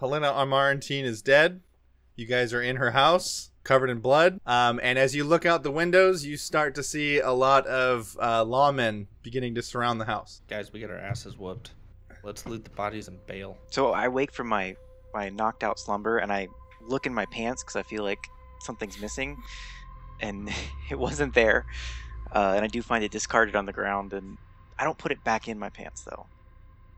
Helena Amarantine is dead. You guys are in her house, covered in blood. Um, and as you look out the windows, you start to see a lot of uh, lawmen beginning to surround the house. Guys, we get our asses whooped. Let's loot the bodies and bail. So I wake from my my knocked out slumber and I look in my pants because I feel like something's missing, and it wasn't there. Uh, and I do find it discarded on the ground, and I don't put it back in my pants though.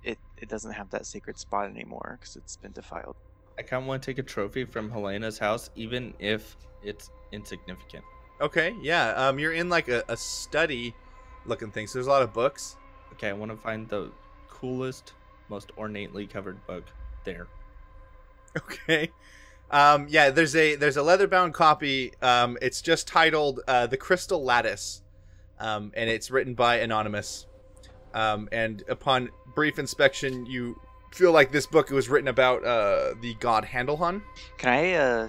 It it doesn't have that sacred spot anymore because it's been defiled. I kind of want to take a trophy from Helena's house, even if it's insignificant. Okay, yeah. Um, you're in like a, a study looking thing. So there's a lot of books. Okay, I want to find the coolest, most ornately covered book there. Okay. Um, yeah, there's a there's a leather bound copy. Um, it's just titled uh, "The Crystal Lattice," um, and it's written by anonymous. Um, and upon brief inspection, you feel like this book was written about uh, the god Handelhon. Can I uh,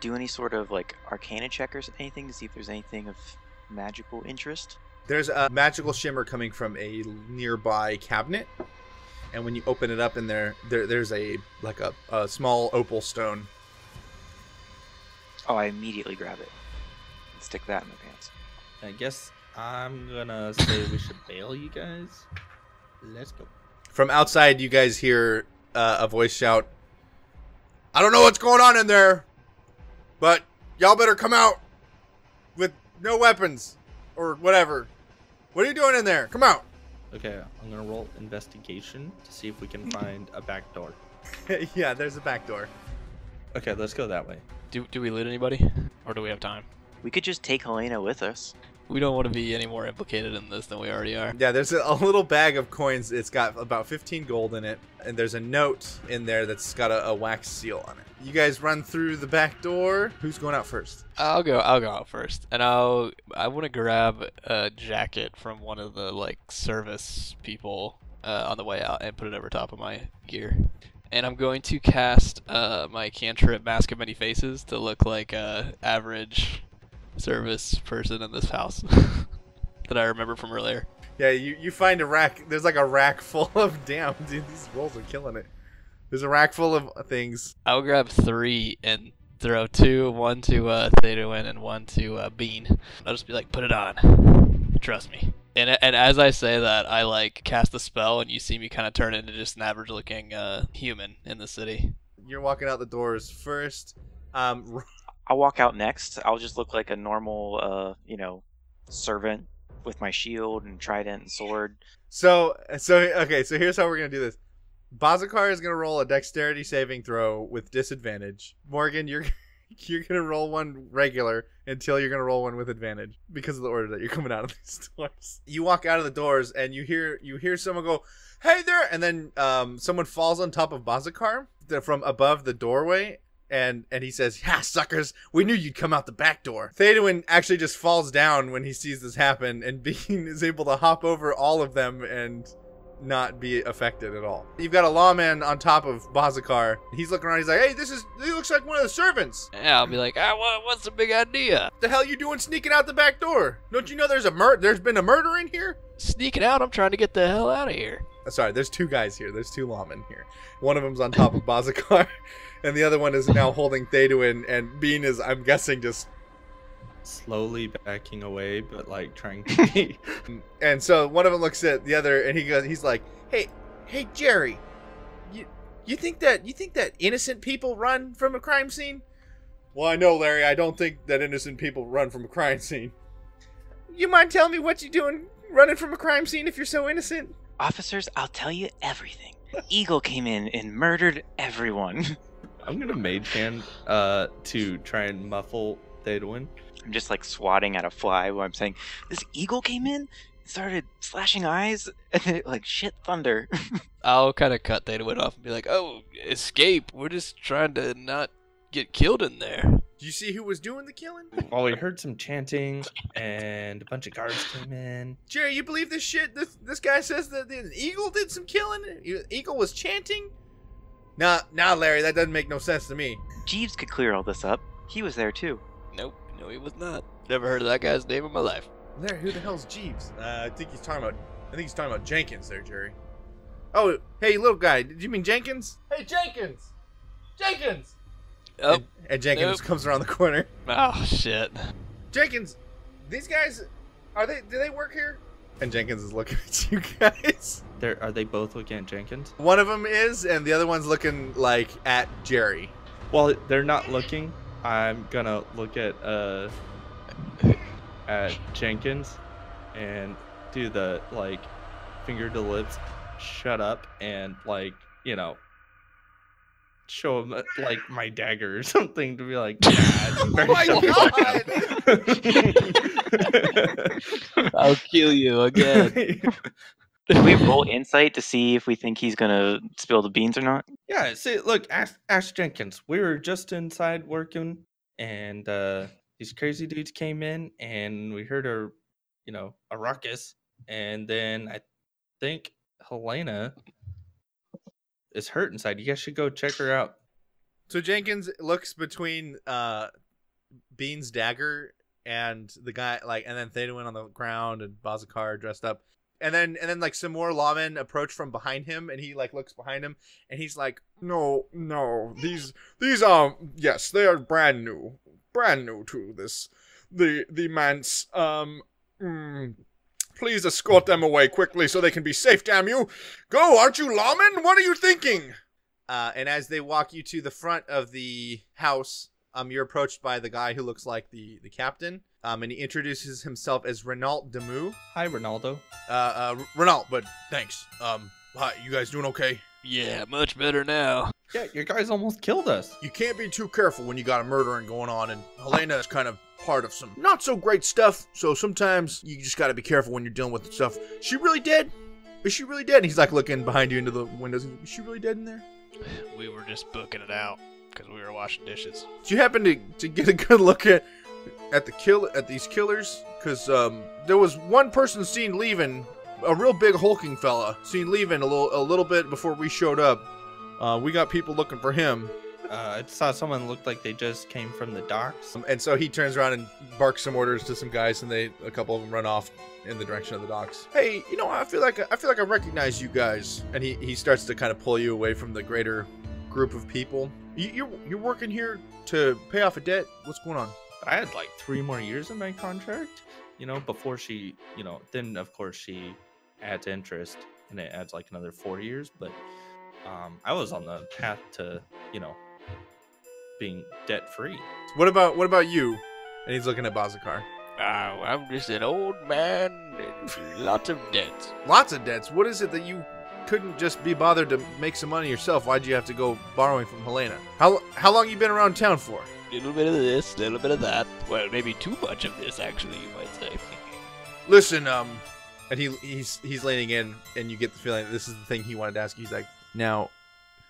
do any sort of like arcana check or anything to see if there's anything of magical interest? There's a magical shimmer coming from a nearby cabinet, and when you open it up in there, there there's a like a, a small opal stone. Oh, I immediately grab it and stick that in my pants. I guess I'm gonna say we should bail you guys. Let's go. From outside, you guys hear uh, a voice shout, "I don't know what's going on in there, but y'all better come out with no weapons or whatever. What are you doing in there? Come out!" Okay, I'm gonna roll investigation to see if we can find a back door. yeah, there's a back door. Okay, let's go that way. Do, do we loot anybody? Or do we have time? We could just take Helena with us. We don't want to be any more implicated in this than we already are. Yeah, there's a, a little bag of coins. It's got about 15 gold in it, and there's a note in there that's got a, a wax seal on it. You guys run through the back door. Who's going out first? I'll go. I'll go out first, and I'll. I want to grab a jacket from one of the like service people uh, on the way out and put it over top of my gear. And I'm going to cast uh, my cantrip Mask of Many Faces to look like a average service person in this house that I remember from earlier. Yeah, you, you find a rack. There's like a rack full of damn. Dude, these rolls are killing it. There's a rack full of things. I'll grab three and throw two, one to uh, Theodowin and one to uh, Bean. I'll just be like, put it on. Trust me. And and as I say that, I like cast the spell, and you see me kind of turn into just an average-looking uh, human in the city. You're walking out the doors first. Um, I'll walk out next. I'll just look like a normal, uh, you know, servant with my shield and trident and sword. so so okay. So here's how we're gonna do this. Bazakar is gonna roll a dexterity saving throw with disadvantage. Morgan, you're you're gonna roll one regular until you're gonna roll one with advantage because of the order that you're coming out of these doors. You walk out of the doors and you hear you hear someone go, "Hey there!" and then um, someone falls on top of Bazakar from above the doorway. And and he says, "Yeah, suckers, we knew you'd come out the back door." Theodowin actually just falls down when he sees this happen, and Bean is able to hop over all of them and not be affected at all. You've got a lawman on top of Bazakar. He's looking around. He's like, "Hey, this is. He looks like one of the servants. Yeah, I'll be like, ah, what, what's the big idea? The hell you doing sneaking out the back door? Don't you know there's a mur- There's been a murder in here." Sneaking out. I'm trying to get the hell out of here. Uh, Sorry, there's two guys here. There's two lawmen here. One of them's on top of Bazakar, and the other one is now holding Theodowin. And Bean is, I'm guessing, just. Slowly backing away, but like trying to. And so one of them looks at the other, and he goes, he's like, "Hey, hey, Jerry, you you think that you think that innocent people run from a crime scene?" Well, I know, Larry. I don't think that innocent people run from a crime scene. You mind telling me what you're doing running from a crime scene if you're so innocent? Officers, I'll tell you everything. Eagle came in and murdered everyone. I'm gonna mage hand uh to try and muffle Theodowin. I'm just like swatting at a fly while I'm saying, This eagle came in, started slashing eyes, and then it like shit thunder. I'll kind of cut Theta off and be like, oh, escape. We're just trying to not get killed in there. Do you see who was doing the killing? Well, we heard some chanting, and a bunch of guards came in. Jerry, you believe this shit? This this guy says that the eagle did some killing. Eagle was chanting. Nah, nah, Larry, that doesn't make no sense to me. Jeeves could clear all this up. He was there too. Nope, no, he was not. Never heard of that guy's name in my life. Larry, who the hell's Jeeves? Uh, I think he's talking about. I think he's talking about Jenkins there, Jerry. Oh, hey, little guy. Did you mean Jenkins? Hey, Jenkins. Jenkins. Oh, And, and Jenkins Nope. comes around the corner. oh shit. Jenkins, these guys, are they? Do they work here? And Jenkins is looking at you guys. There are they both looking at Jenkins? One of them is, and the other one's looking like at Jerry. Well, they're not looking, I'm gonna look at uh at Jenkins and do the like finger to lips, shut up, and like you know show him uh, like my dagger or something to be like, yeah, it's very Oh my shut the fuck up." I'll kill you again. Can we roll insight to see if we think he's gonna spill the beans or not? Yeah, see, look, Ash, Ash Jenkins. We were just inside working, and uh, these crazy dudes came in, and we heard a, you know, a ruckus, and then I think Helena is hurt inside. You guys should go check her out. So Jenkins looks between uh, Bean's dagger and the guy, like, and then Thedawin on the ground and Bazakar dressed up, and then and then like some more lawmen approach from behind him, and he like looks behind him, and he's like, No, no. These these are yes, they are brand new. Brand new to this. The the manse um mm, please escort them away quickly so they can be safe, damn you. Go, aren't you lawman? What are you thinking? uh, and as they walk you to the front of the house, um, you're approached by the guy who looks like the the captain, um, and he introduces himself as Renault Demu. Hi, Ronaldo. Uh, uh, Renault, but thanks. Um hi, you guys doing okay? Yeah, much better now. Yeah, your guys almost killed us. You can't be too careful when you got a murdering going on, and Helena is kind of part of some not so great stuff. So sometimes you just got to be careful when you're dealing with stuff. She really dead? Is she really dead? And he's like looking behind you into the windows. Is she really dead in there? We were just booking it out because we were washing dishes. Did you happen to, to get a good look at at the kill at these killers? Because um, there was one person seen leaving, a real big hulking fella seen leaving a little a little bit before we showed up. Uh, we got people looking for him, Uh, I saw someone looked like they just came from the docks. Um, and so he turns around and barks some orders to some guys, and they a couple of them run off in the direction of the docks. Hey, you know, I feel like I feel like I recognize you guys. And he, he starts to kind of pull you away from the greater group of people. You, you're you're working here to pay off a debt. What's going on? I had like three more years in my contract, you know, before she, you know, then of course she adds interest and it adds like another four years. But um, I was on the path to, you know, being debt free. What about what about you? And he's looking at Bazakar. Oh, I'm just an old man and lots of debts. Lots of debts. What is it that you couldn't just be bothered to make some money yourself? Why'd you have to go borrowing from Helena? How how long you been around town for? Little bit of this, little bit of that. Well, maybe too much of this, actually, you might say. Listen, um, And he he's he's leaning in, and you get the feeling that this is the thing he wanted to ask you. He's like, now,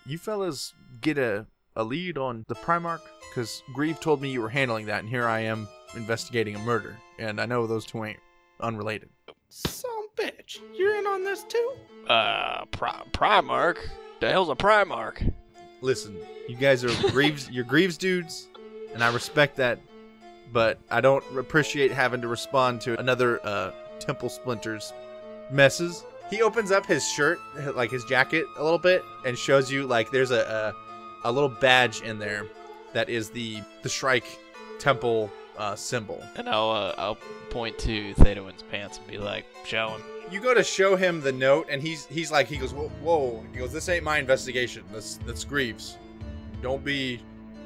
you fellas get a a lead on the Primarch because Greave told me you were handling that, and here I am investigating a murder, and I know those two ain't unrelated. Some bitch, you're in on this too? Uh, Pri- Primark? The hell's a Primark? Listen, you guys are Greaves, you're Greaves dudes, and I respect that, but I don't appreciate having to respond to another uh, Temple Splinters messes. He opens up his shirt, like his jacket, a little bit, and shows you like there's a a, a little badge in there that is the the Shrike Temple uh, symbol. And I'll uh, I'll point to Thedawin's pants and be like, show him. You go to show him the note, and he's he's like he goes whoa, whoa. he goes this ain't my investigation. This that's Greaves. Don't be,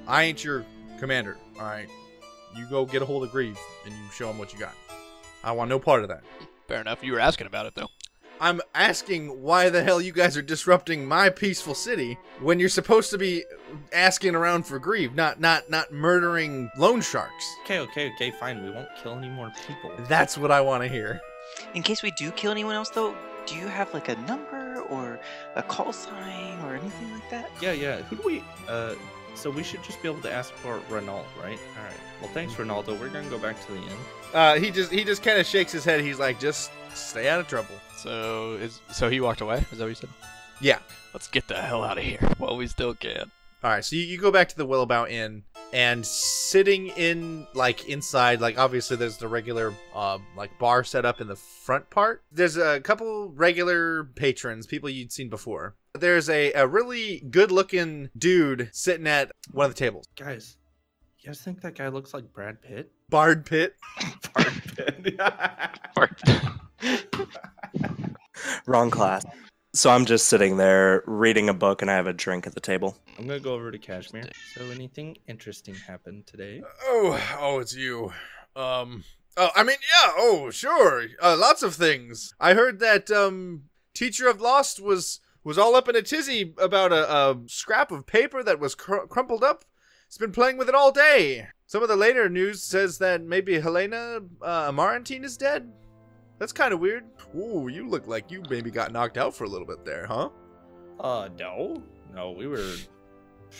I ain't your commander. All right, you go get a hold of Greaves and you show him what you got. I want no part of that. Fair enough. You were asking about it though. I'm asking why the hell you guys are disrupting my peaceful city when you're supposed to be asking around for Greave, not not not murdering loan sharks. Okay, okay, okay, fine. We won't kill any more people. That's what I want to hear. In case we do kill anyone else, though, do you have like a number or a call sign or anything like that? Yeah, yeah. Who do we? Uh, so we should just be able to ask for Renault, right? All right. Well, thanks, Ronaldo. We're gonna go back to the inn. Uh, he just he just kind of shakes his head. He's like, just stay out of trouble. So is so he walked away? Is that what you said? Yeah. Let's get the hell out of here while we still can. All right, so you, you go back to the Willowbout Inn, and sitting in like inside like obviously there's the regular uh, like bar set up in the front part there's a couple regular patrons people you'd seen before there's a, a really good looking dude sitting at one of the tables Guys, you guys think that guy looks like Brad Pitt? bard pitt bard Pitt. Wrong class. So I'm just sitting there reading a book and I have a drink at the table. I'm gonna go over to Kashmir. So anything interesting happened today? Oh, oh, it's you. Um. Oh, I mean, yeah. Oh, sure. Uh, lots of things. i heard that um teacher of lost was was all up in a tizzy about a, a scrap of paper that was cr- crumpled up he's been playing with it all day some of the later news says that maybe helena uh, amarantine is dead that's kind of weird Ooh, you look like you maybe got knocked out for a little bit there, huh? Uh, no, no, we were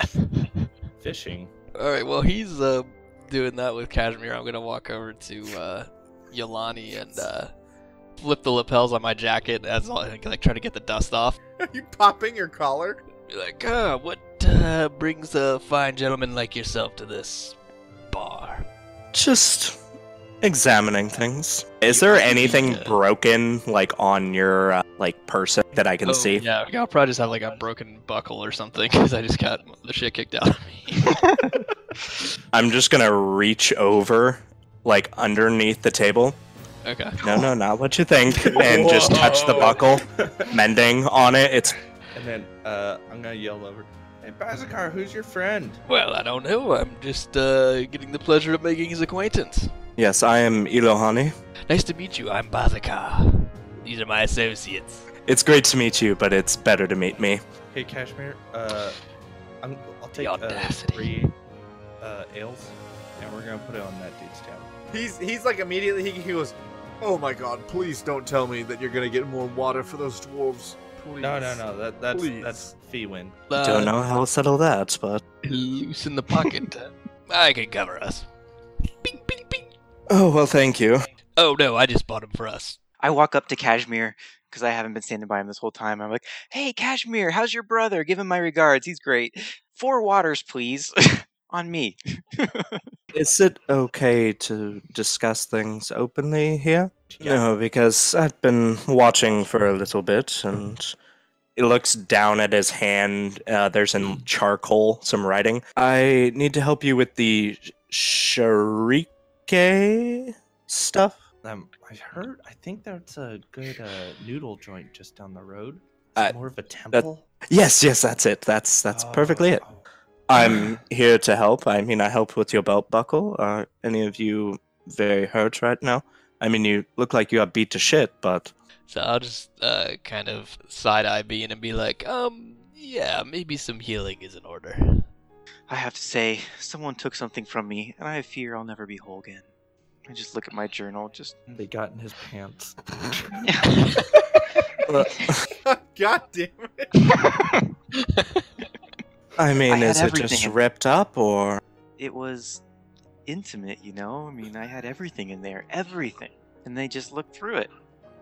fishing. All right, well he's uh doing that with Kashmir. I'm gonna walk over to uh, Yolani and uh, flip the lapels on my jacket as I like try to get the dust off. are you popping your collar Be like, ah, what uh, brings a fine gentleman like yourself to this bar? Just examining things. Is there anything Yeah. broken like on your uh, like person that I can Oh, see? Yeah, I'll probably just have like a broken buckle or something because I just got the shit kicked out of me. I'm just gonna reach over like underneath the table. okay. No, no, not what you think. And just touch the buckle, mending on it. It's And then uh, I'm gonna yell over. Hey, Bazakar, who's your friend? Well, I don't know. I'm just uh, getting the pleasure of making his acquaintance. Yes, I am Ilohani. Nice to meet you. I'm Bazaka. These are my associates. It's great to meet you, but it's better to meet me. Hey, Kashmir. Uh, I'm, I'll take uh, three uh, ales, and we're gonna put it on that dude's tab. he's he's like immediately he, he goes Oh my God! Please don't tell me that you're gonna get more water for those dwarves. Please. No, no, no. That that's Please. that's fee win. Uh, Don't know how to settle that, but Loose in the pocket. I can cover us. Oh well, thank you. Oh no, I just bought him for us. I walk up to Kashmir because I haven't been standing by him this whole time. I'm like, "Hey, Kashmir, how's your brother? Give him my regards. He's great. Four waters, please, on me." Is it okay to discuss things openly here? Yeah. No, because I've been watching for a little bit, and he looks down at his hand. Uh, there's in charcoal some writing. I need to help you with the Shrike stuff. Um, I heard. I think that's a good uh, noodle joint just down the road. Uh, more of a temple. Yes, yes, that's it. That's that's perfectly it. Oh. I'm here to help. I mean, I helped with your belt buckle. Are any of you very hurt right now? I mean, you look like you are beat to shit, but So I'll just uh, kind of side eye Bean and be like, um, yeah, maybe some healing is in order. I have to say, someone took something from me, and I fear I'll never be whole again. I just look at my journal, just They got in his pants. god damn it I mean, I is it just ripped up or? it was intimate, you know? I mean, I had everything in there, everything. And they just looked through it.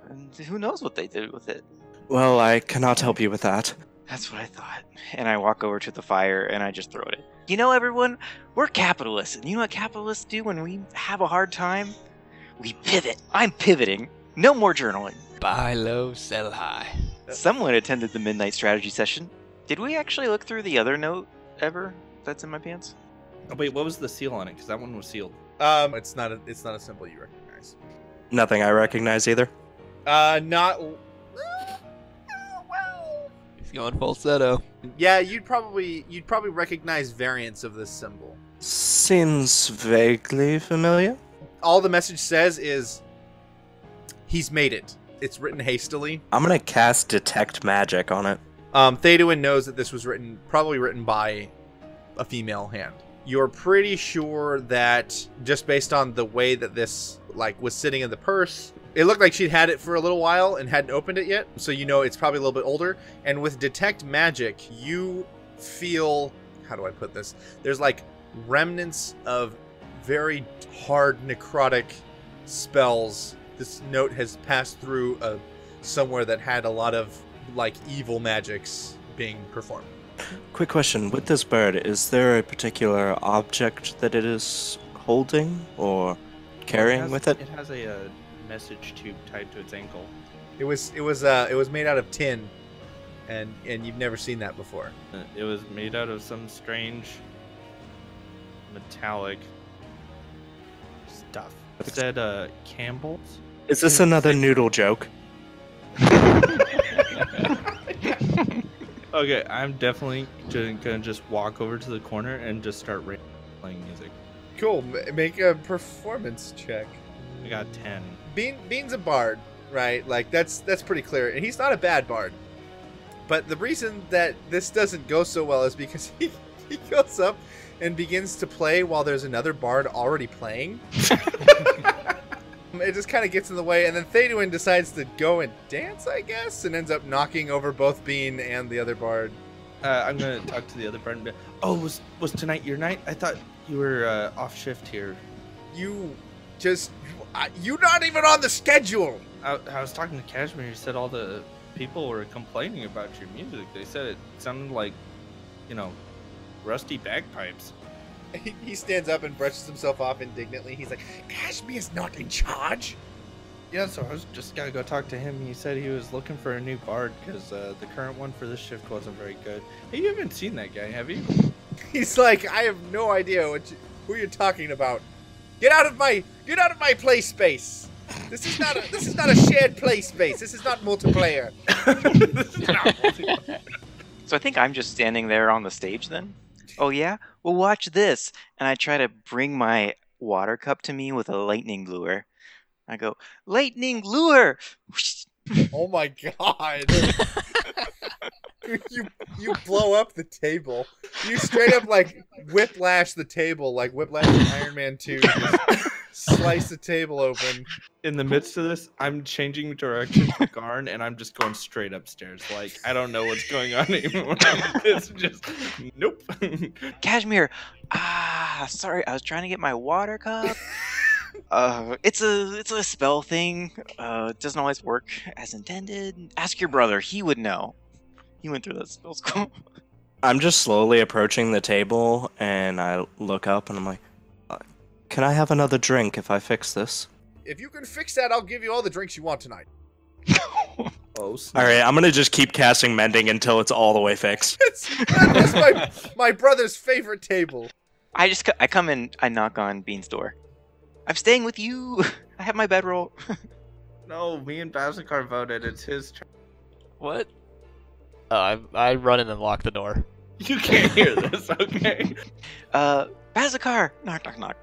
And who knows what they did with it. Well, I cannot help you with that. That's what I thought. And I walk over to the fire and I just throw it in. You know, everyone, we're capitalists. And you know what capitalists do when we have a hard time? We pivot. I'm pivoting. No more journaling. Buy low, sell high. Someone attended the midnight strategy session. Did we actually look through the other note ever that's in my pants? Oh wait, what was the seal on it? Because that one was sealed. um it's not a it's not a symbol you recognize Nothing I recognize either. uh not Going falsetto. yeah you'd probably you'd probably recognize variants of this symbol Seems vaguely familiar. all the message says is he's made it it's written hastily I'm gonna cast detect magic on it. Um, Theodoin knows that this was written, probably written by a female hand. You're pretty sure that just based on the way that this like was sitting in the purse, it looked like she'd had it for a little while and hadn't opened it yet. So you know it's probably a little bit older. And with detect magic, you feel how do I put this? There's like remnants of very hard necrotic spells. This note has passed through a somewhere that had a lot of like evil magics being performed. quick question: With this bird, is there a particular object that it is holding or carrying has- with it? It has a uh, message tube tied to its ankle. It was it was uh it was made out of tin, and and you've never seen that before. Uh, It was made out of some strange metallic stuff. It said uh, Campbell's. Is this another noodle joke? Okay, I'm definitely ju- gonna just walk over to the corner and just start playing music. Cool. Make a performance check. I got 10. Bean Bean's a bard, right? Like that's that's pretty clear, and he's not a bad bard. But the reason that this doesn't go so well is because he, he goes up and begins to play while there's another bard already playing. it just kind of gets in the way, and then Theoduin decides to go and dance, I guess, and ends up knocking over both Bean and the other bard. Uh, I'm gonna talk to the other and be Oh, was was tonight your night? I thought you were uh, off shift here. You just you're not even on the schedule. I, I was talking to Kashmir. He said all the people were complaining about your music. They said it sounded like, you know, rusty bagpipes. He, he stands up and brushes himself off indignantly. He's like, Kashmir's not in charge. Yeah, so I was just gotta go talk to him. He said he was looking for a new bard because uh, the current one for this shift wasn't very good. Hey, you haven't seen that guy, have you? He's like, I have no idea what you, who you're talking about. Get out of my get out of my play space. This is not a this is not a shared play space. This is not multiplayer. So I think I'm just standing there on the stage then. Oh yeah? Well watch this. And I try to bring my water cup to me with a lightning lure. I go, lightning lure! Oh my god. you you blow up the table. You straight up like whiplash the table like whiplash Iron Man 2. Slice the table open. In the midst of this, I'm changing direction to Garn, and I'm just going straight upstairs. Like I don't know what's going on anymore. it's just nope. Kashmir! Ah, sorry, I was trying to get my water cup. Uh, it's a it's a spell thing. Uh, it doesn't always work as intended. Ask your brother; he would know. He went through that spell school. I'm just slowly approaching the table, and I look up, and I'm like, uh, "Can I have another drink if I fix this?" If you can fix that, I'll give you all the drinks you want tonight. oh, All right, I'm gonna just keep casting mending until it's all the way fixed. It's, that's my, my brother's favorite table. I just I come in, I knock on Bean's door. I'm staying with you. I have my bedroll. no, me and Bazakar voted. It's his turn. What? Uh, I I run in and lock the door. You can't hear this, okay? Uh, Bazakar! Knock, knock, knock.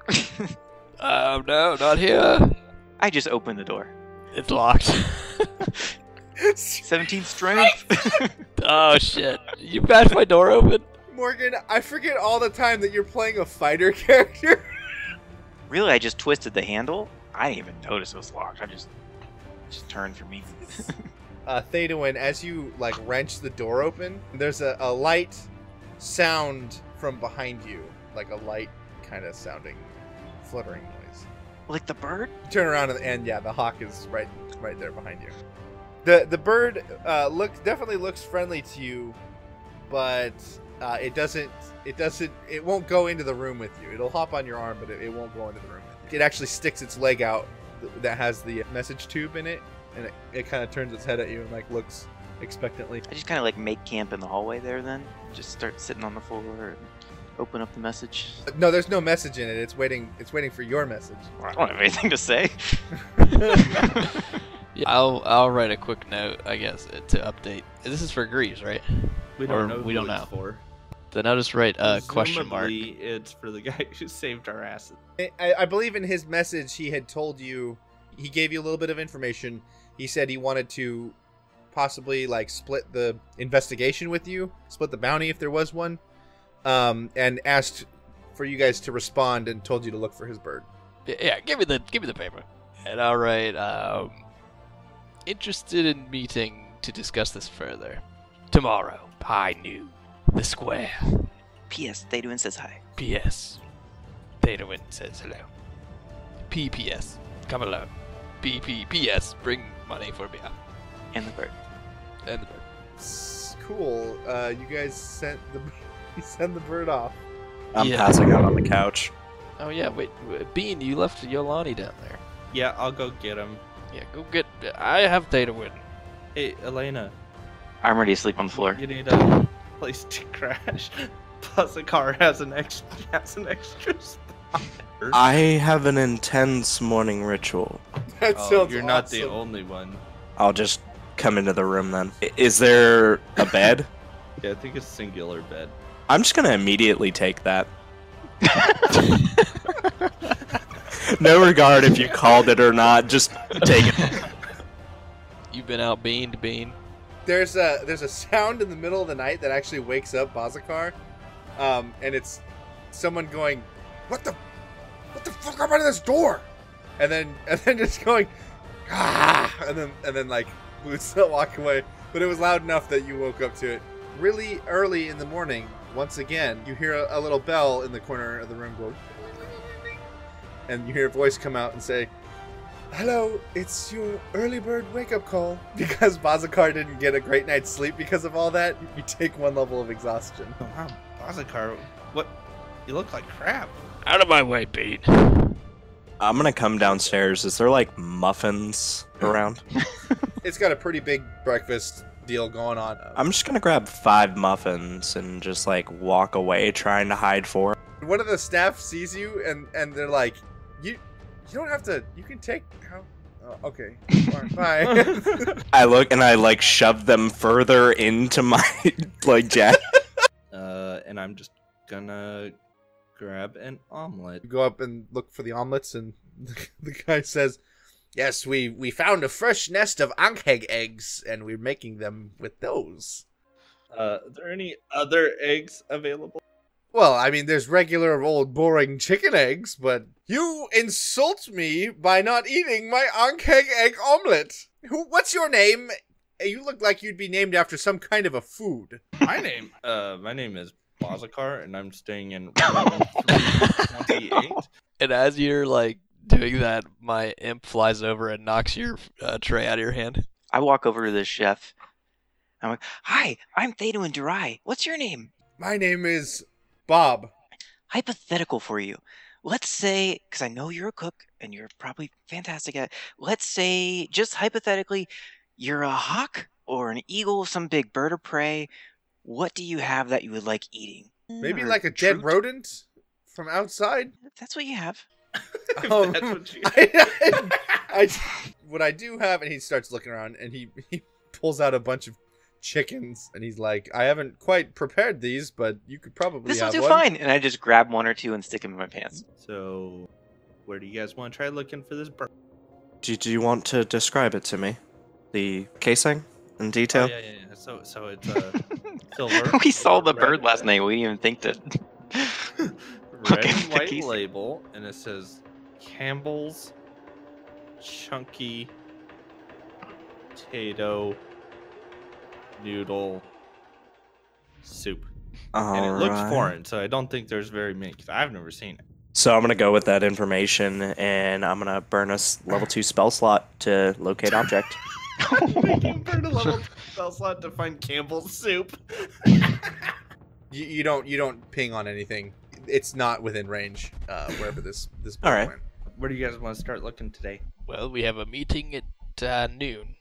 Oh no, not here. I just opened the door. It's locked. 17 strength. oh shit! You bashed my door open. Morgan, I forget all the time that you're playing a fighter character. Really, I just twisted the handle. I didn't even notice it was locked. I just just turned for me. uh, Theoduin, as you like wrench the door open, there's a, a light sound from behind you, like a light kind of sounding fluttering noise. like the bird? Turn around and, and yeah, the hawk is right right there behind you. The the bird uh, looks definitely looks friendly to you, but uh, it doesn't it doesn't it won't go into the room with you. It'll hop on your arm, but it, it won't go into the room with you. It actually sticks its leg out th- that has the message tube in it, and it, it kind of turns its head at you and like looks expectantly. I just kind of like make camp in the hallway there then. Just start sitting on the floor and open up the message. No, there's no message in it. It's waiting. It's waiting for your message. I don't have anything to say. Yeah, I'll I'll write a quick note, I guess, uh, to update. This is for Greaves, right? We don't know. we don't it's For. Then I'll just write a question mark. It's for the guy who saved our asses. I, I believe in his message he had told you he gave you a little bit of information. He said he wanted to possibly like split the investigation with you, split the bounty if there was one, um, and asked for you guys to respond and told you to look for his bird. Yeah, yeah, give me the give me the paper. And I'll write. Um, interested in meeting to discuss this further tomorrow, high noon, the square. P.S. Theoduin says hi. P.S. Theodowin says hello. P.P.S. Come alone. P.P.P.S. Bring money for beer. And the bird. And the bird. S- Cool. Uh, you guys sent the You send the bird off. I'm Yeah. passing out on the couch. Oh yeah, wait, w- Bean, you left Yolani down there. Yeah, I'll go get him. Yeah, go get. I have data win. Hey, Elena, I'm ready to sleep on the floor. you need a place to crash. Plus, the car has an extra has an extra spot. I have an intense morning ritual. That Oh, sounds you're not the only one. I'll just come into the room then. Is there a bed? Yeah, I think it's a singular bed. I'm just gonna immediately take that. no regard if you called it or not, just take it. You've been out beaned, Bean. There's a there's a sound in the middle of the night that actually wakes up Bazakar, um, and it's someone going, "What the, what the fuck up out of this door?" And then and then just going, ah, and then and then like still walk away. But it was loud enough that you woke up to it. Really early in the morning, once again, you hear a, a little bell in the corner of the room go, and you hear a voice come out and say, Hello, it's your early bird wake up call. Because Bazakar didn't get a great night's sleep because of all that, you take one level of exhaustion. Oh, wow, Bazakar, what? You look like crap. Out of my way, Bean. I'm gonna come downstairs. Is there like muffins around? It's got a pretty big breakfast deal going on. I'm just gonna grab five muffins and just like walk away trying to hide for. One of the staff sees you and and they're like, "You, you don't have to. You can take. How? Oh, okay, All right, bye." I look and I like shove them further into my like jacket. Uh, and I'm just gonna grab an omelet. you go up and look for the omelets, and the guy says, "Yes, we we found a fresh nest of ankheg eggs, and we're making them with those." Uh, are there any other eggs available? Well, I mean, there's regular old boring chicken eggs, but you insult me by not eating my ankheg egg omelet. Who? What's your name? You look like you'd be named after some kind of a food. My name, uh, my name is Bazakar, and I'm staying in room 328. And as you're like doing that, my imp flies over and knocks your uh, tray out of your hand. I walk over to the chef. I'm like, "Hi, I'm Theodin Durai. What's your name?" My name is Bob. Hypothetical for you. Let's say, because I know you're a cook and you're probably fantastic at. it, Let's say, just hypothetically, you're a hawk or an eagle, some big bird of prey. What do you have that you would like eating? Maybe Or like a dead treat? rodent from outside. That's what you have. Um, that's what you- I, I, what I do have, and he starts looking around, and he he pulls out a bunch of chickens, and he's like, "I haven't quite prepared these, but you could probably This will do one." fine. And I just grab one or two and stick them in my pants. So, where do you guys want to try looking for this bird? Do, do you want to describe it to me? The casing in Oh, detail? yeah, yeah, yeah. So, so it's uh, silver. we saw the red, bird last night. We didn't even think that. red Okay, and white cookies. label, and it says Campbell's Chunky Potato Noodle Soup. and it looks foreign, so I don't think there's very many because I've never seen it. So I'm gonna go with that information, and I'm gonna burn a level two spell slot to locate object. Making burn a level two spell slot to find Campbell's soup. You, you don't you don't ping on anything. It's not within range. Uh, wherever this this All right. went. Where do you guys want to start looking today? Well, we have a meeting at uh, noon.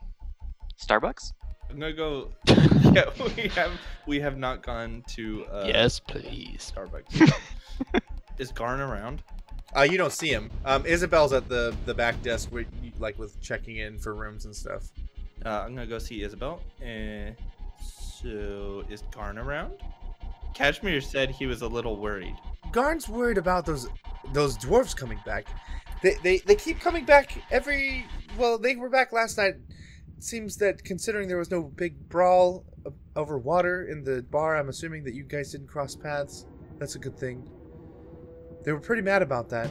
Starbucks? I'm gonna go. yeah, we have we have not gone to uh, yes, please. Starbucks. Is Garn around? Uh, you don't see him. Um, Isabel's at the the back desk, where you, like with checking in for rooms and stuff. Uh, I'm gonna go see Isabel. And so is Garn around? Kashmir said he was a little worried. Garn's worried about those those dwarves coming back. They, they they keep coming back every. Well, they were back last night. It seems that considering there was no big brawl over water in the bar, I'm assuming that you guys didn't cross paths. That's a good thing. They were pretty mad about that.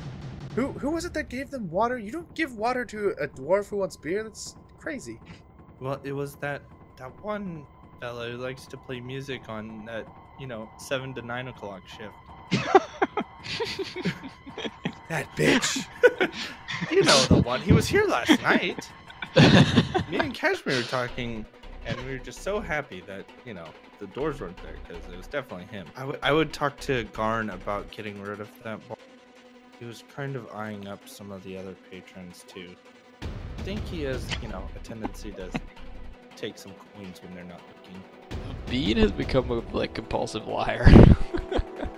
Who who was it that gave them water? You don't give water to a dwarf who wants beer. That's crazy. Well, it was that that one fellow who likes to play music on that you know seven to nine o'clock shift. That bitch. You know the one. He was here last night. Me and Kashmir were talking, and we were just so happy that you know the doors weren't there because it was definitely him. I would I would talk to Garn about getting rid of that bar. He was kind of eyeing up some of the other patrons too. I think he has, you know, a tendency to take some coins when they're not looking. Bean has become a like compulsive liar.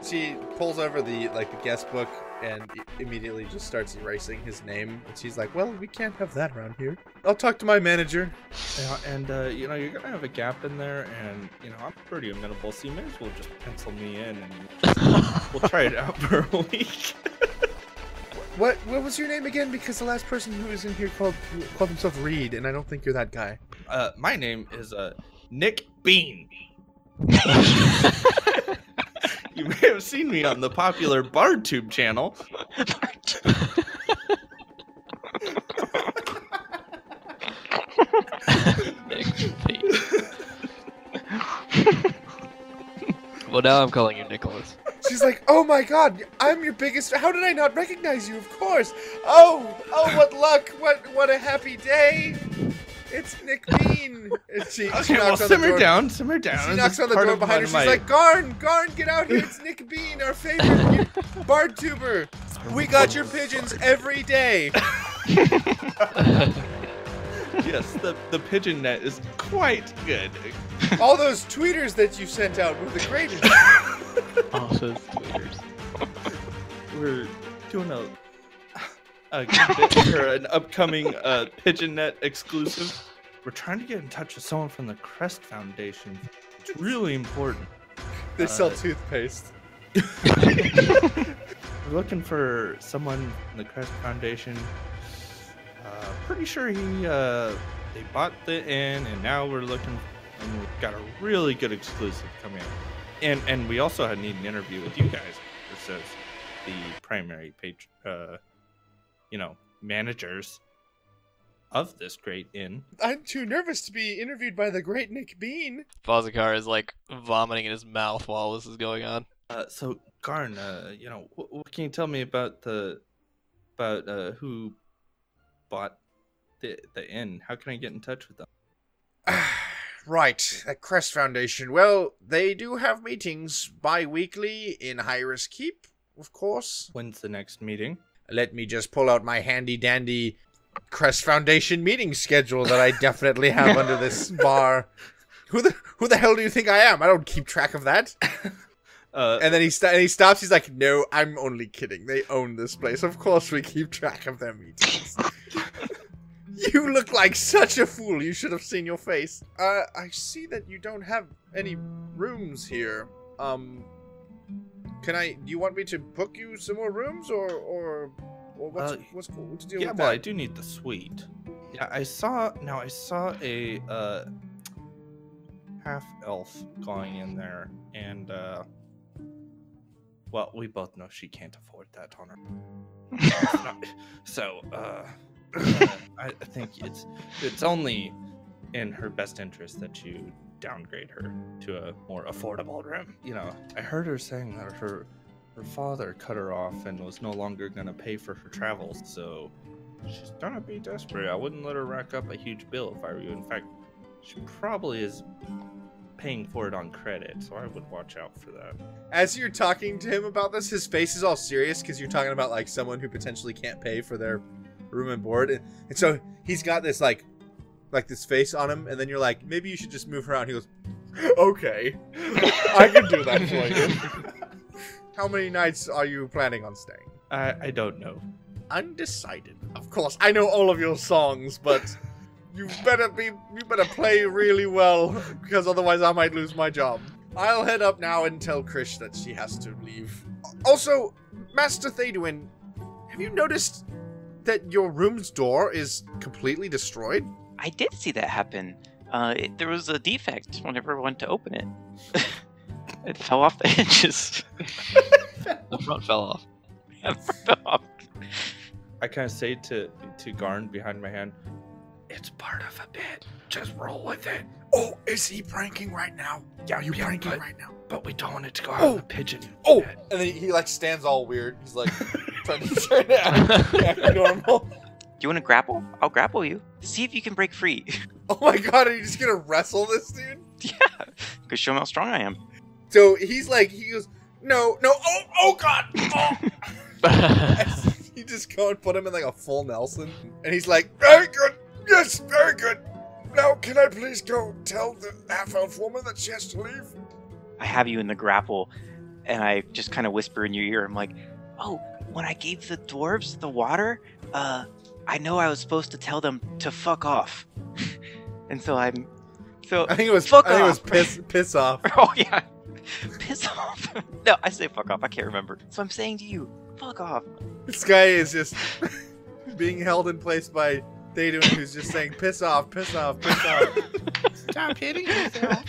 She pulls over the like the guest book and immediately just starts erasing his name. And she's like, "Well, we can't have that around here. I'll talk to my manager." Yeah, and uh, you know you're gonna have a gap in there, and you know I'm pretty amenable, so you may as well just pencil me in, and we'll try it out for a week. What what was your name again? Because the last person who was in here called called himself Reed, and I don't think you're that guy. Uh, my name is uh, Nick Bean. you may have seen me on the popular BardTube channel. Nick well, now I'm calling you Nicholas. She's like, "Oh my God, I'm your biggest. How did I not recognize you? Of course. Oh, oh, what luck! What what a happy day! It's Nick Bean." And she, she Okay, well, knocks on the simmer door. down, simmer down. She knocks on the door behind her. one She's like, "Garn, Garn, get out here! It's Nick Bean, our favorite bard tuber. We got your pigeons every day." yes, the the pigeon net is quite good. All those tweeters that you sent out were the greatest. Oh, those tweeters. We're doing a a bit for an upcoming uh, pigeon net exclusive. We're trying to get in touch with someone from the Crest Foundation. It's really important. They sell Uh, toothpaste. We're looking for someone from the Crest Foundation. Uh, pretty sure he uh, they bought the inn, and now we're looking. And we've got a really good exclusive coming up. And and we also need an interview with you guys. This is the primary page, uh, you know, managers of this great inn. I'm too nervous to be interviewed by the great Nick Bean. Fozakar is like vomiting in his mouth while this is going on. Uh, so Garn, uh, you know, what, what can you tell me about the about uh, who bought the the inn? How can I get in touch with them? right, the Crest Foundation. Well, they do have meetings bi-weekly in Hyrus Keep, of course. When's the next meeting? Let me just pull out my handy dandy Crest Foundation meeting schedule that I definitely have under this bar. Who the who the hell do you think I am? I don't keep track of that. Uh, And then he st- and he stops. He's like, "No, I'm only kidding. They own this place. Of course, we keep track of their meetings." you look like such a fool. You should have seen your face. Uh, I see that you don't have any rooms here. Um, can I? Do you want me to book you some more rooms, or or, or what's Uh, what's cool? What's the deal yeah, with well, I do need the suite. Yeah, I saw. Now I saw a uh, half elf going in there, and uh, well, we both know she can't afford that on her. So, uh, uh, I I think it's it's only in her best interest that you downgrade her to a more affordable room. You know, I heard her saying that her her father cut her off and was no longer gonna pay for her travels, so she's gonna be desperate. I wouldn't let her rack up a huge bill if I were you. In fact, she probably is paying for it on credit, so I would watch out for that. As you're talking to him about this, his face is all serious because you're talking about like someone who potentially can't pay for their room and board, and, and so he's got this like, like this face on him, and then you're like, maybe you should just move her out. And he goes, okay, I can do that for you. How many nights are you planning on staying? I I don't know. Undecided. Of course, I know all of your songs, but you better be you better play really well because otherwise I might lose my job. I'll head up now and tell Krish that she has to leave. Also, Master Theduin, have you noticed that your room's door is completely destroyed? I did see that happen. Uh, it, there was a defect whenever I went to open it. it fell off the hinges. The front fell off. It fell off. I kind of say to to Garn behind my hand, "It's part of a bit. Just roll with it." Oh, is he pranking right now? Yeah, Are you yeah, pranking but, right now? but we don't want it to go out Oh, on the pigeon. Oh, bed. and then he, he like stands all weird. He's like trying to try to act, act normal. Do you want to grapple? I'll grapple you. See if you can break free. Oh my god, are you just gonna wrestle this dude? Yeah, because show him how strong I am. So he's like, he goes, no, no, oh, oh God, oh. you just go and put him in like a full Nelson, and he's like, Very good. Yes, very good. Now, can I please go tell the half elf woman that she has to leave? I have you in the grapple, and I just kind of whisper in your ear. I'm like, "Oh, when I gave the dwarves the water, uh, I know I was supposed to tell them to fuck off." and so I'm, so I think it was, Fuck I think it was piss, piss off. oh yeah, piss off. no, I say fuck off. I can't remember. So I'm saying to you, fuck off. This guy is just being held in place by Theodore, who's just saying, piss off, piss off, piss off. Stop hitting yourself.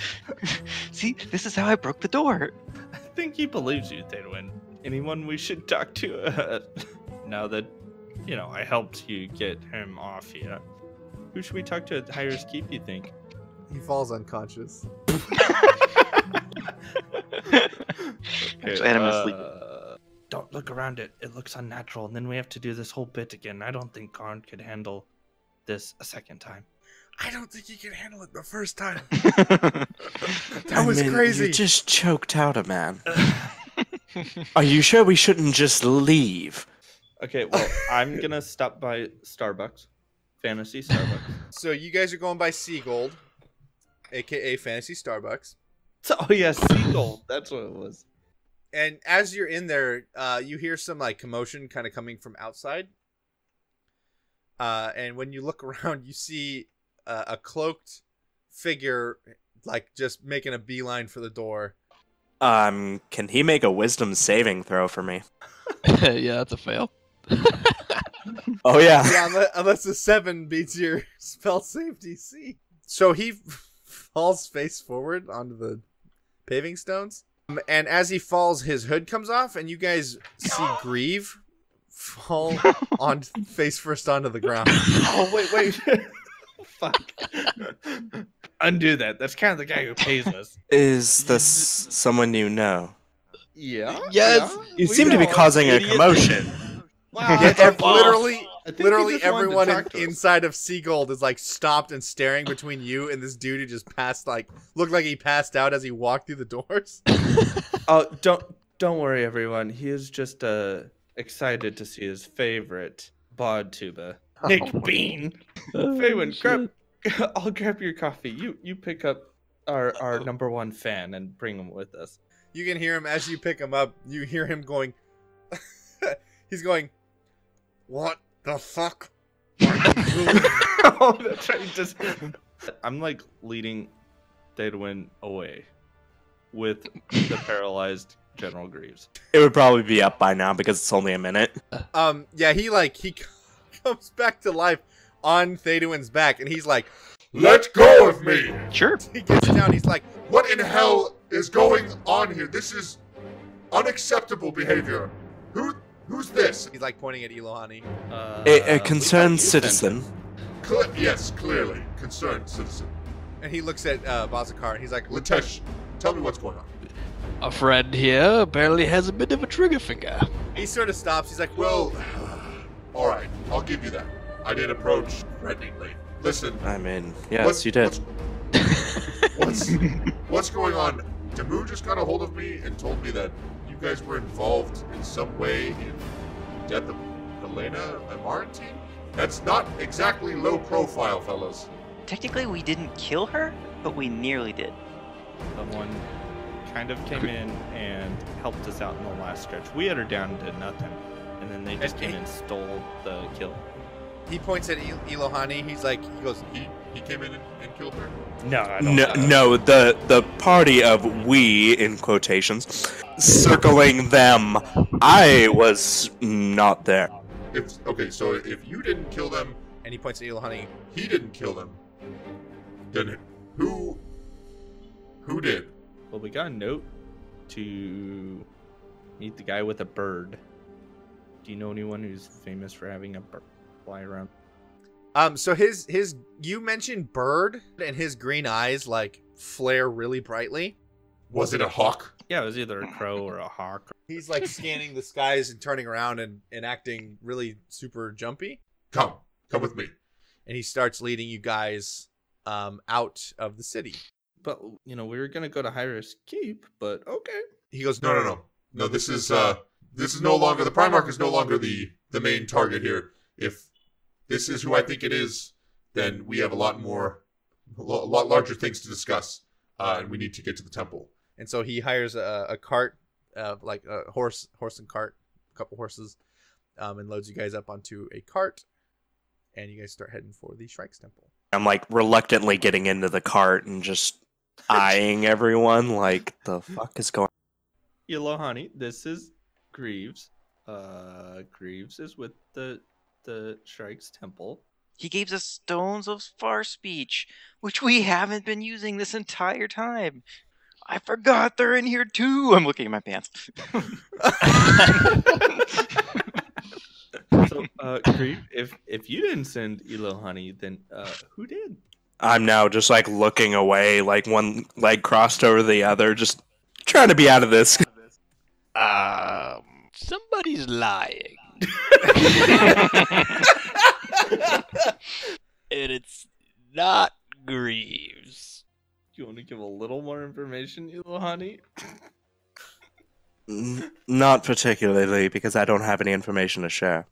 See, this is how I broke the door. I think he believes you, Thedwin. Anyone we should talk to? Uh, now that, you know, I helped you get him off here. Who should we talk to at Hyers Keep, you think? He falls unconscious. Actually, I had him asleep. uh, Don't look around it. It looks unnatural, and then we have to do this whole bit again. I don't think Karn could handle this a second time. I don't think he can handle it the first time. I That was mean, crazy. You just choked out a man. Are you sure we shouldn't just leave? Okay, well, I'm gonna stop by Starbucks, Fantasy Starbucks. So you guys are going by Seagold, aka Fantasy Starbucks. oh yeah, Seagull. That's what it was. And as you're in there, uh, you hear some like commotion kind of coming from outside. Uh, and when you look around, you see uh, a cloaked figure, like just making a beeline for the door. Um, can he make a wisdom saving throw for me? yeah, that's a fail. Oh yeah. Yeah, unless, unless the seven beats your spell save DC. So he falls face forward onto the paving stones. Um, and as he falls, his hood comes off, and you guys see Greave fall on face first onto the ground. Oh wait, wait. Fuck. Undo that. That's kind of the guy who pays us. Is this someone you know? Yeah. Yes. You We seem to be causing a commotion. Wow. Yeah, that's our ev- boss. literally, I think he literally just wanted to everyone in, talk to us. inside of Seagold is like stopped and staring between you and this dude who just passed, like looked like he passed out as he walked through the doors. Oh, don't don't worry, everyone. He is just uh excited to see his favorite bod tuba, Nick Oh Bean. Oh, Faywin, shit. grab. I'll grab your coffee. You you pick up our our number one fan and bring him with us. You can hear him as you pick him up. You hear him going. He's going. What the fuck? oh, that's right. Just I'm like leading Thedwin away with the paralyzed General Greaves. It would probably be up by now because it's only a minute. Um. Yeah. He like he comes back to life on Theoduin's back, and he's like, Let go of me! Sure. he gets down. He's like, What in hell is going on here? This is unacceptable behavior. Who? Who's this? he's like pointing at Elohani. Uh, A, a concerned citizen. Cle- yes, clearly concerned citizen. And he looks at uh, Bazakar, and he's like, Litesh, tell me what's going on. A friend here apparently has a bit of a trigger finger. he sort of stops. He's like, well, Well, all right, I'll give you that. I did approach threateningly. Listen, I mean, yes, what's- you did. What's, what's what's going on? Damu just got a hold of me and told me that you guys were involved in some way in the death of Elena Amarantine. That's not exactly low profile, fellas. Technically, we didn't kill her, but we nearly did. Someone kind of came in and helped us out in the last stretch. We had her down to nothing, and then they just And came he- and stole the kill. He points at El- Elohani. He's like, he goes, He he came in and, and killed her. No, I don't. No, know. no, the the party of we in quotations circling them. I was not there. If okay, so if you didn't kill them, and he points at Elohani. he didn't kill them. Then who? Who did? Well, we got a note to meet the guy with a bird. Do you know anyone who's famous for having a bird fly around? Um, so his his you mentioned bird, and his green eyes like flare really brightly. Was it a hawk? Yeah, it was either a crow or a hawk. He's like scanning the skies and turning around and, and acting really super jumpy. Come, come with me. And he starts leading you guys um out of the city. but you know we were gonna go to High Risk Keep, but okay. He goes, No, no, no, no. This is uh, this is no longer the Primarch is no longer the the main target here. If this is who I think it is, then we have a lot more, a lot larger things to discuss, uh, and we need to get to the temple. And so he hires a, a cart, uh, like a horse, horse and cart, a couple horses, um, and loads you guys up onto a cart, and you guys start heading for the Shrike's Temple. I'm like reluctantly getting into the cart and just eyeing everyone like the fuck is going Ilohani, this is Greaves. Uh, Greaves is with the the Shrike's Temple. He gave us stones of far speech, which we haven't been using this entire time. I forgot they're in here too. I'm looking at my pants. So, uh, Greaves, if if you didn't send Elo Honey, then uh, who did? I'm now just like looking away, like one leg crossed over the other, just trying to be out of this. Um, somebody's lying. and it's not Greaves. Do you want to give a little more information, Ilohani? Not particularly, because I don't have any information to share.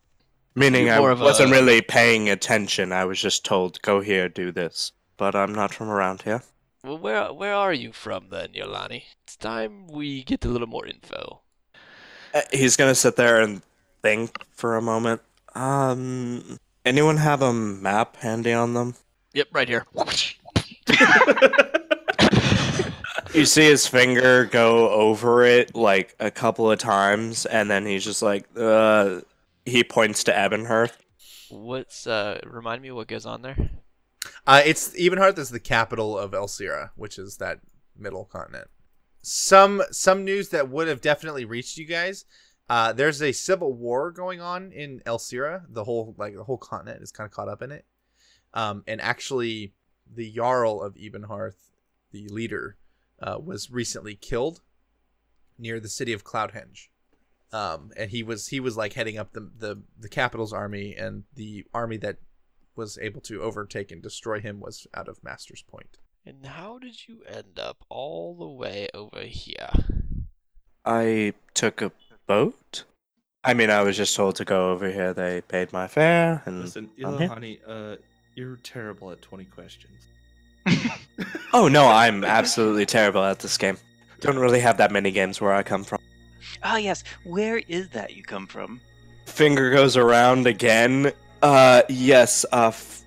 Meaning, You're I wasn't a- really paying attention. I was just told, go here, do this. But I'm not from around here. Well, where where are you from then, Yolani? It's time we get a little more info. Uh, He's gonna sit there and think for a moment. Um, anyone have a map handy on them? Yep, right here. You see his finger go over it like a couple of times, and then he's just like, uh, he points to Ebonhearth. What's uh? Remind me what goes on there. Uh, it's Ebenhearth is the capital of Elsira, which is that middle continent. Some some news that would have definitely reached you guys. Uh, there's a civil war going on in El Elsira. The whole like the whole continent is kind of caught up in it. Um, and actually, the Jarl of Ebenhearth, the leader, uh, was recently killed near the city of Cloudhenge. Um, and he was he was like heading up the the the capital's army, and the army that was able to overtake and destroy him was out of Master's Point. And how did you end up all the way over here? I took a boat. I mean, I was just told to go over here. They paid my fare, and Listen, I'm here. Ilohani, uh, you're terrible at 20 questions. oh no, I'm absolutely terrible at this game. Don't really have that many games where I come from. Ah, yes. Where is that you come from? Finger goes around again. Uh, yes. Uh, f-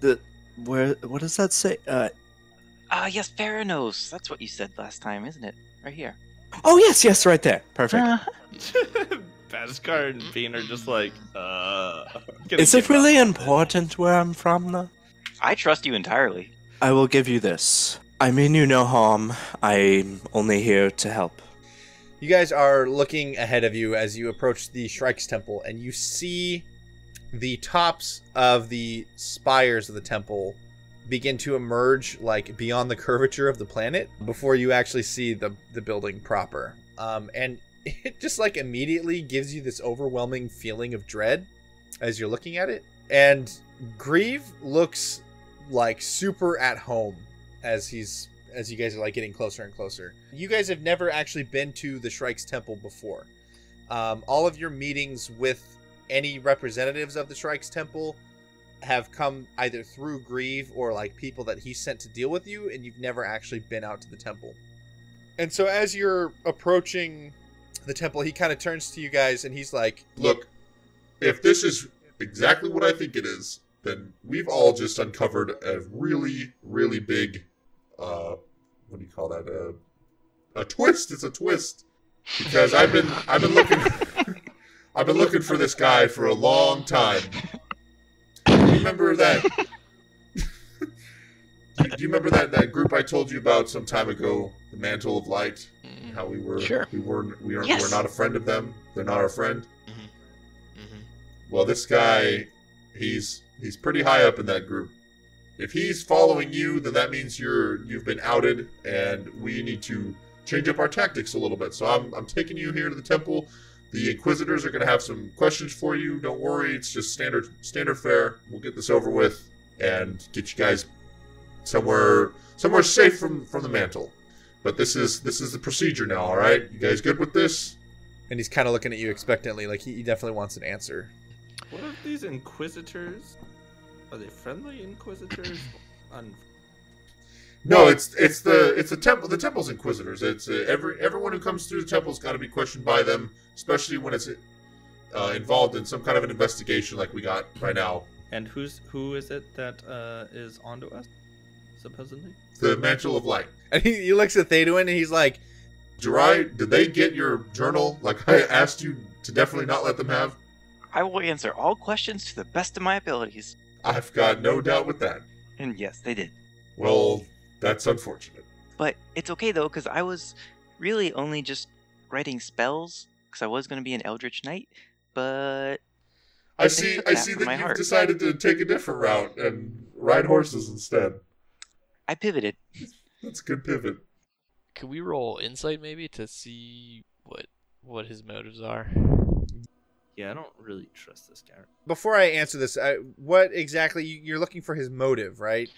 the where? What does that say? Uh, Ah, yes, Theranos. That's what you said last time, isn't it? Right here. Oh yes, yes, right there. Perfect. Uh, Baskar and Bean are just like, uh. Is it really important where I'm from, though? I trust you entirely. I will give you this. I mean you no harm. I'm only here to help. You guys are looking ahead of you as you approach the Shrike's Temple, and you see the tops of the spires of the temple begin to emerge like beyond the curvature of the planet before you actually see the the building proper. Um, and it just like immediately gives you this overwhelming feeling of dread as you're looking at it. And Greave looks like super at home as he's as you guys are like getting closer and closer. You guys have never actually been to the Shrike's Temple before. Um, all of your meetings with any representatives of the Shrike's Temple have come either through Greave or like people that he sent to deal with you, and you've never actually been out to the temple. And so as you're approaching the temple, he kind of turns to you guys and he's like, Look, if this is exactly what I think it is, then we've all just uncovered a really, really big, uh, what do you call that? A, a twist. It's a twist because I've been, I've been looking, I've been looking for this guy for a long time. Do you remember that? do you remember that that group I told you about some time ago, the Mantle of Light? Mm, How we were, Sure. we were, we are, Yes. we're not a friend of them. They're not our friend. mhm. Well, this guy, he's he's pretty high up in that group. If he's following you, then that means you're you've been outed, and we need to change up our tactics a little bit. So I'm I'm taking you here to the temple. The Inquisitors are going to have some questions for you. Don't worry, it's just standard standard fare. We'll get this over with and get you guys somewhere somewhere safe from from the mantle. But this is this is the procedure now. All right, you guys good with this? And he's kind of looking at you expectantly, like he, he definitely wants an answer. What are these inquisitors? Are they friendly inquisitors? Un- No, it's it's the it's the temple the temple's inquisitors. It's uh, every everyone who comes through the temple's got to be questioned by them, especially when it's uh, involved in some kind of an investigation like we got right now. and who's who is it that uh, is onto us? Supposedly. The mantle of light. And he, he looks at Theoduin and he's like, Jirai, did they get your journal like I asked you to definitely not let them have? I will answer all questions to the best of my abilities. I've got no doubt with that. And yes, they did. Well, that's unfortunate. But it's okay though, because I was really only just writing spells, because I was going to be an Eldritch Knight, but I They see. took I see that you've heart. decided to take a different route and ride horses instead. I pivoted. That's a good pivot. Can we roll insight maybe to see what what his motives are? Yeah, I don't really trust this guy. before I answer this, I, what exactly you're looking for his motive, right?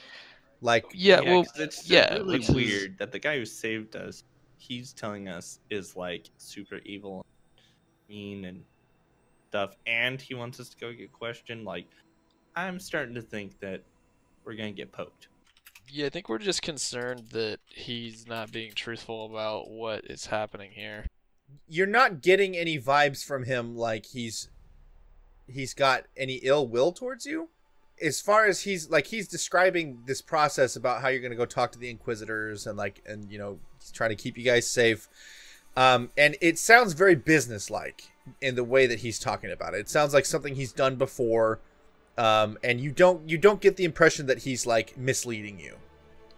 Like, Yeah, well, 'cause it's yeah, really which is- weird that the guy who saved us, he's telling us is like super evil, mean, and stuff, and he wants us to go get questioned. Like, I'm starting to think that we're gonna get poked. Yeah, I think we're just concerned that he's not being truthful about what is happening here. you're not getting any vibes from him like he's he's got any ill will towards you as far as he's like he's describing this process about how you're going to go talk to the inquisitors and like and you know trying to keep you guys safe um and it sounds very businesslike in the way that he's talking about it it sounds like something he's done before um and you don't you don't get the impression that he's like misleading you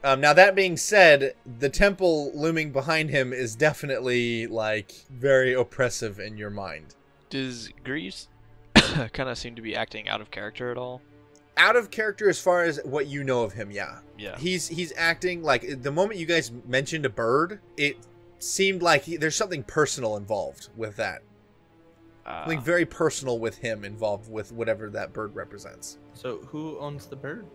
um, now that being said, the temple looming behind him is definitely like very oppressive in your mind. Does Greaves kind of seem to be acting out of character at all? Out of character as far as what you know of him, yeah. Yeah. He's he's acting like the moment you guys mentioned a bird, it seemed like he, there's something personal involved with that. Uh, Something very personal with him involved with whatever that bird represents. So, who owns the bird?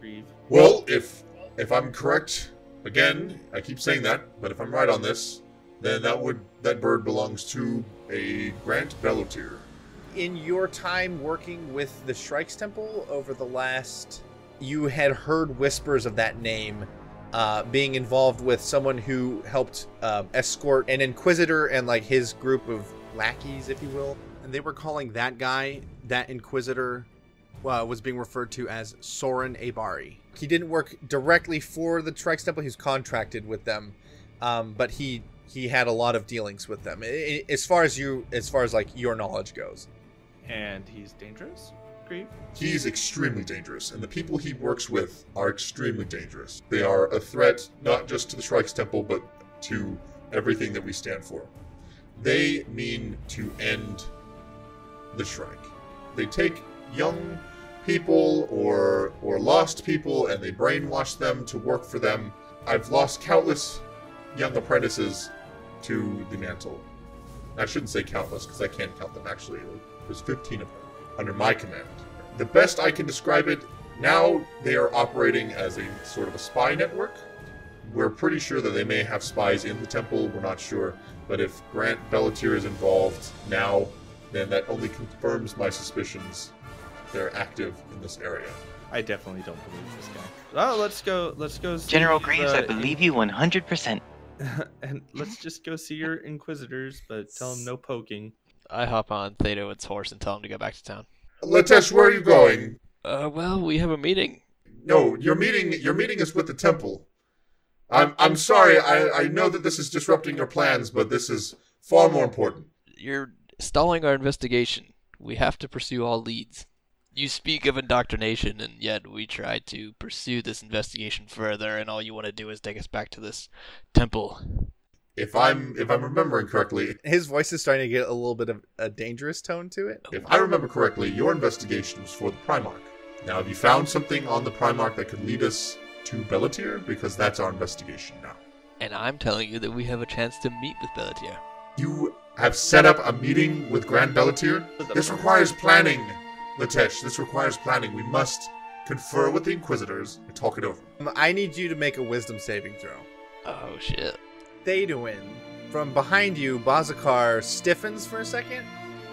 Greave. Well, if if I'm correct, again, I keep saying that, but if I'm right on this, then that would that bird belongs to a Grant Bellotier. In your time working with the Shrikes Temple over the last, you had heard whispers of that name uh, being involved with someone who helped um, escort an Inquisitor and like his group of lackeys, if you will. And they were calling that guy, that Inquisitor, uh, was being referred to as Soren Abari. He didn't work directly for the Shrikes Temple; he was contracted with them, um, but he he had a lot of dealings with them. As far as you, as far as like your knowledge goes. And he's dangerous? Greave? He's extremely dangerous, and the people he works with are extremely dangerous. They are a threat not just to the Shrikes Temple, but to everything that we stand for. They mean to end the Shrike. They take young people or or lost people and they brainwash them to work for them. I've lost countless young apprentices to the mantle. I shouldn't say countless because I can't count them actually. There's 15 of them under my command. The best I can describe it, now they are operating as a sort of a spy network. We're pretty sure that they may have spies in the temple, we're not sure. But if Grant Bellotier is involved now, then that only confirms my suspicions. They're active in this area. I definitely don't believe this guy. Oh, let's go. Let's go. See General the, I uh, believe you 100%. and let's just go see your inquisitors, but tell them no poking. I hop on Theoduin's horse and tell him to go back to town. Latesh, where are you going? Uh, well, we have a meeting. No, your meeting your meeting is with the temple. I'm I'm sorry, I, I know that this is disrupting your plans, but this is far more important. You're stalling our investigation. We have to pursue all leads. You speak of indoctrination, and yet we try to pursue this investigation further, and all you want to do is take us back to this temple. If I'm if I'm remembering correctly, His voice is starting to get a little bit of a dangerous tone to it. if I remember correctly, your investigation was for the Primarch. Now, have you found something on the Primarch that could lead us to Bellotier? Because that's our investigation now. And I'm telling you that we have a chance to meet with Bellatier. You have set up a meeting with Grant Bellotier? This requires planning, Latesh. This requires planning. We must confer with the Inquisitors, and talk it over. I need you to make a wisdom saving throw. Oh shit. Theoduin, from behind you, Bazakar stiffens for a second,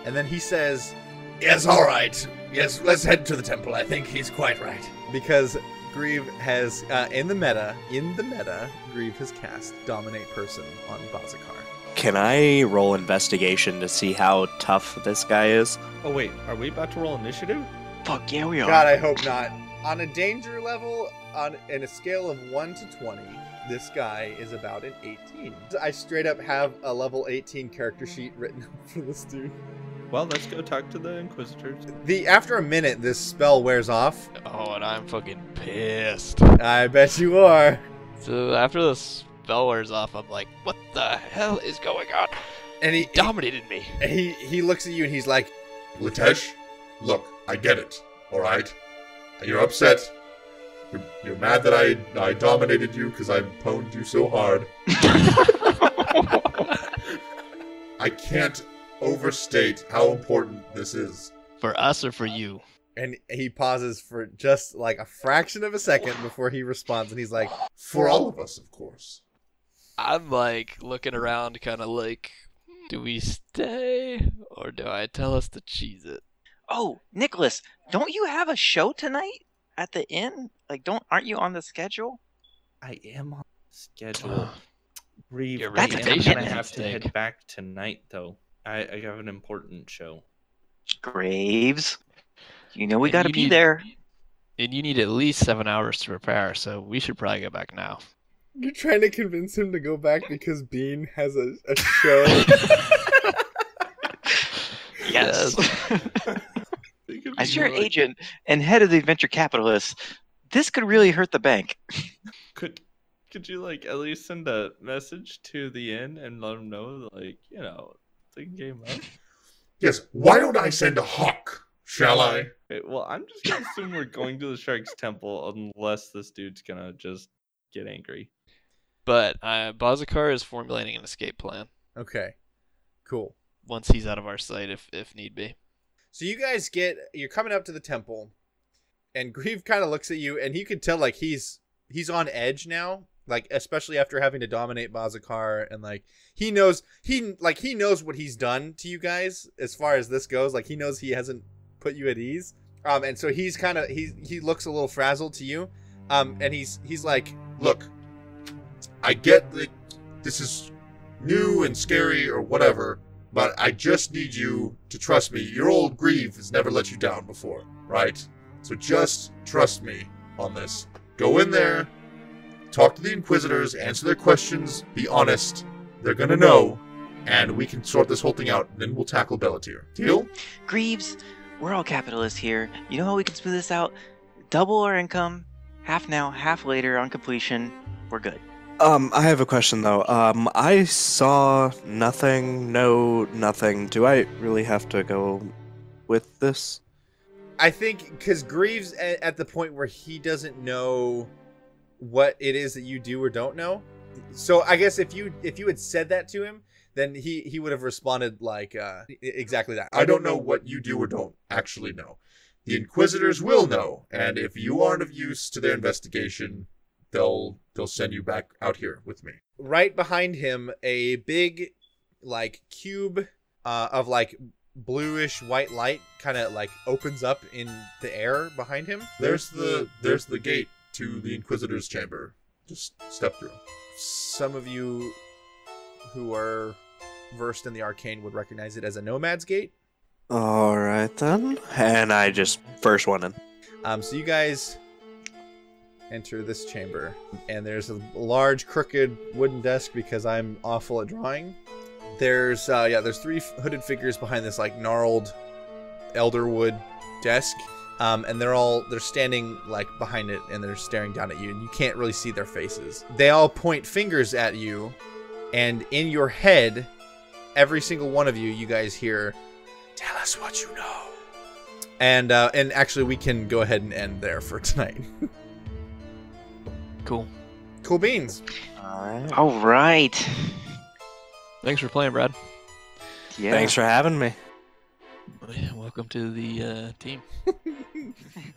and then he says, Yes, all right. Yes, let's head to the temple. I think he's quite right. because Greave has, uh, in the meta, in the meta, Greave has cast Dominate Person on Bazakar. Can I roll investigation to see how tough this guy is? Oh wait, are we about to roll initiative? Fuck yeah, we are. God, I hope not. On a danger level, on in a scale of 1 to 20, this guy is about an 18. I straight up have a level 18 character sheet written up for this dude. Well, let's go talk to the Inquisitors. The after a minute, this spell wears off. Oh, and I'm fucking pissed. I bet you are. So after the spell wears off, I'm like, what the hell is going on? And he He dominated me. he he looks at you and he's like, Litesh, look, I get it, alright? You're upset. You're, you're mad that I, I dominated you because I pwned you so hard. I can't overstate how important this is. For us or for you? and he pauses for just like a fraction of a second before he responds, and he's like, For all of us, of course. I'm like looking around, kind of like, do we stay or do I tell us to cheese it? Oh, Nicholas, don't you have a show tonight at the inn? Like, don't aren't you on the schedule? I am on schedule. Reeve, Your I am reputation gonna is have to head back tonight, though. I, I have an important show. Graves, you know we And got to be need- there. And you need at least seven hours to prepare, so we should probably go back now. "You're trying to convince him to go back because Bean has a, a show." Yes. They could As your like- agent and head of the venture capitalists, this could really hurt the bank. Could could you like at least send a message to the inn and let them know, like you know, the game up? Yes, why don't I send a hawk? Shall I? Okay, well, I'm just gonna assume we're going to the Shark's Temple unless this dude's gonna just get angry. But uh, Bazakar is formulating an escape plan okay, cool. once he's out of our sight, if if need be. So you guys get you're coming up to the temple, and Greave kind of looks at you, and you can tell like he's he's on edge now, like especially after having to dominate Bazakar, and like he knows he like he knows what he's done to you guys as far as this goes. Like he knows he hasn't put you at ease, um, and so he's kind of he he looks a little frazzled to you, um, and he's he's like, Look, I get that this is new and scary or whatever, but I just need you to trust me. Your old Greave has never let you down before, right? So just trust me on this. Go in there, talk to the Inquisitors, answer their questions, be honest. They're gonna know, and we can sort this whole thing out, and then we'll tackle Bellatir. Deal? Greaves, we're all capitalists here. You know how we can smooth this out? Double our income, half now, half later on completion. We're good. Um, I have a question though. Um, I saw nothing, no nothing. Do I really have to go with this? I think because Greaves at, the point where he doesn't know what it is that you do or don't know. So I guess if you if you had said that to him, then he he would have responded like uh exactly that. I don't know what you do or don't actually know. The Inquisitors will know, and if you aren't of use to their investigation, they'll they'll send you back out here with me. Right behind him, a big like cube uh, of like bluish white light kind of like opens up in the air behind him. There's the there's the gate to the Inquisitor's chamber. Just step through. Some of you who are versed in the arcane would recognize it as a nomad's gate. All right then. And I just first one in. Um, so you guys enter this chamber, and there's a large crooked wooden desk because I'm awful at drawing. There's uh, yeah, there's three hooded figures behind this like gnarled elderwood desk, um, and they're all they're standing like behind it, and they're staring down at you, and you can't really see their faces. They all point fingers at you, and in your head, every single one of you, you guys hear, "Tell us what you know." And uh, and actually, we can go ahead and end there for tonight. Cool. cool beans. All right. All right. Thanks for playing, Brad. Yeah. Thanks for having me. Welcome to the uh, team.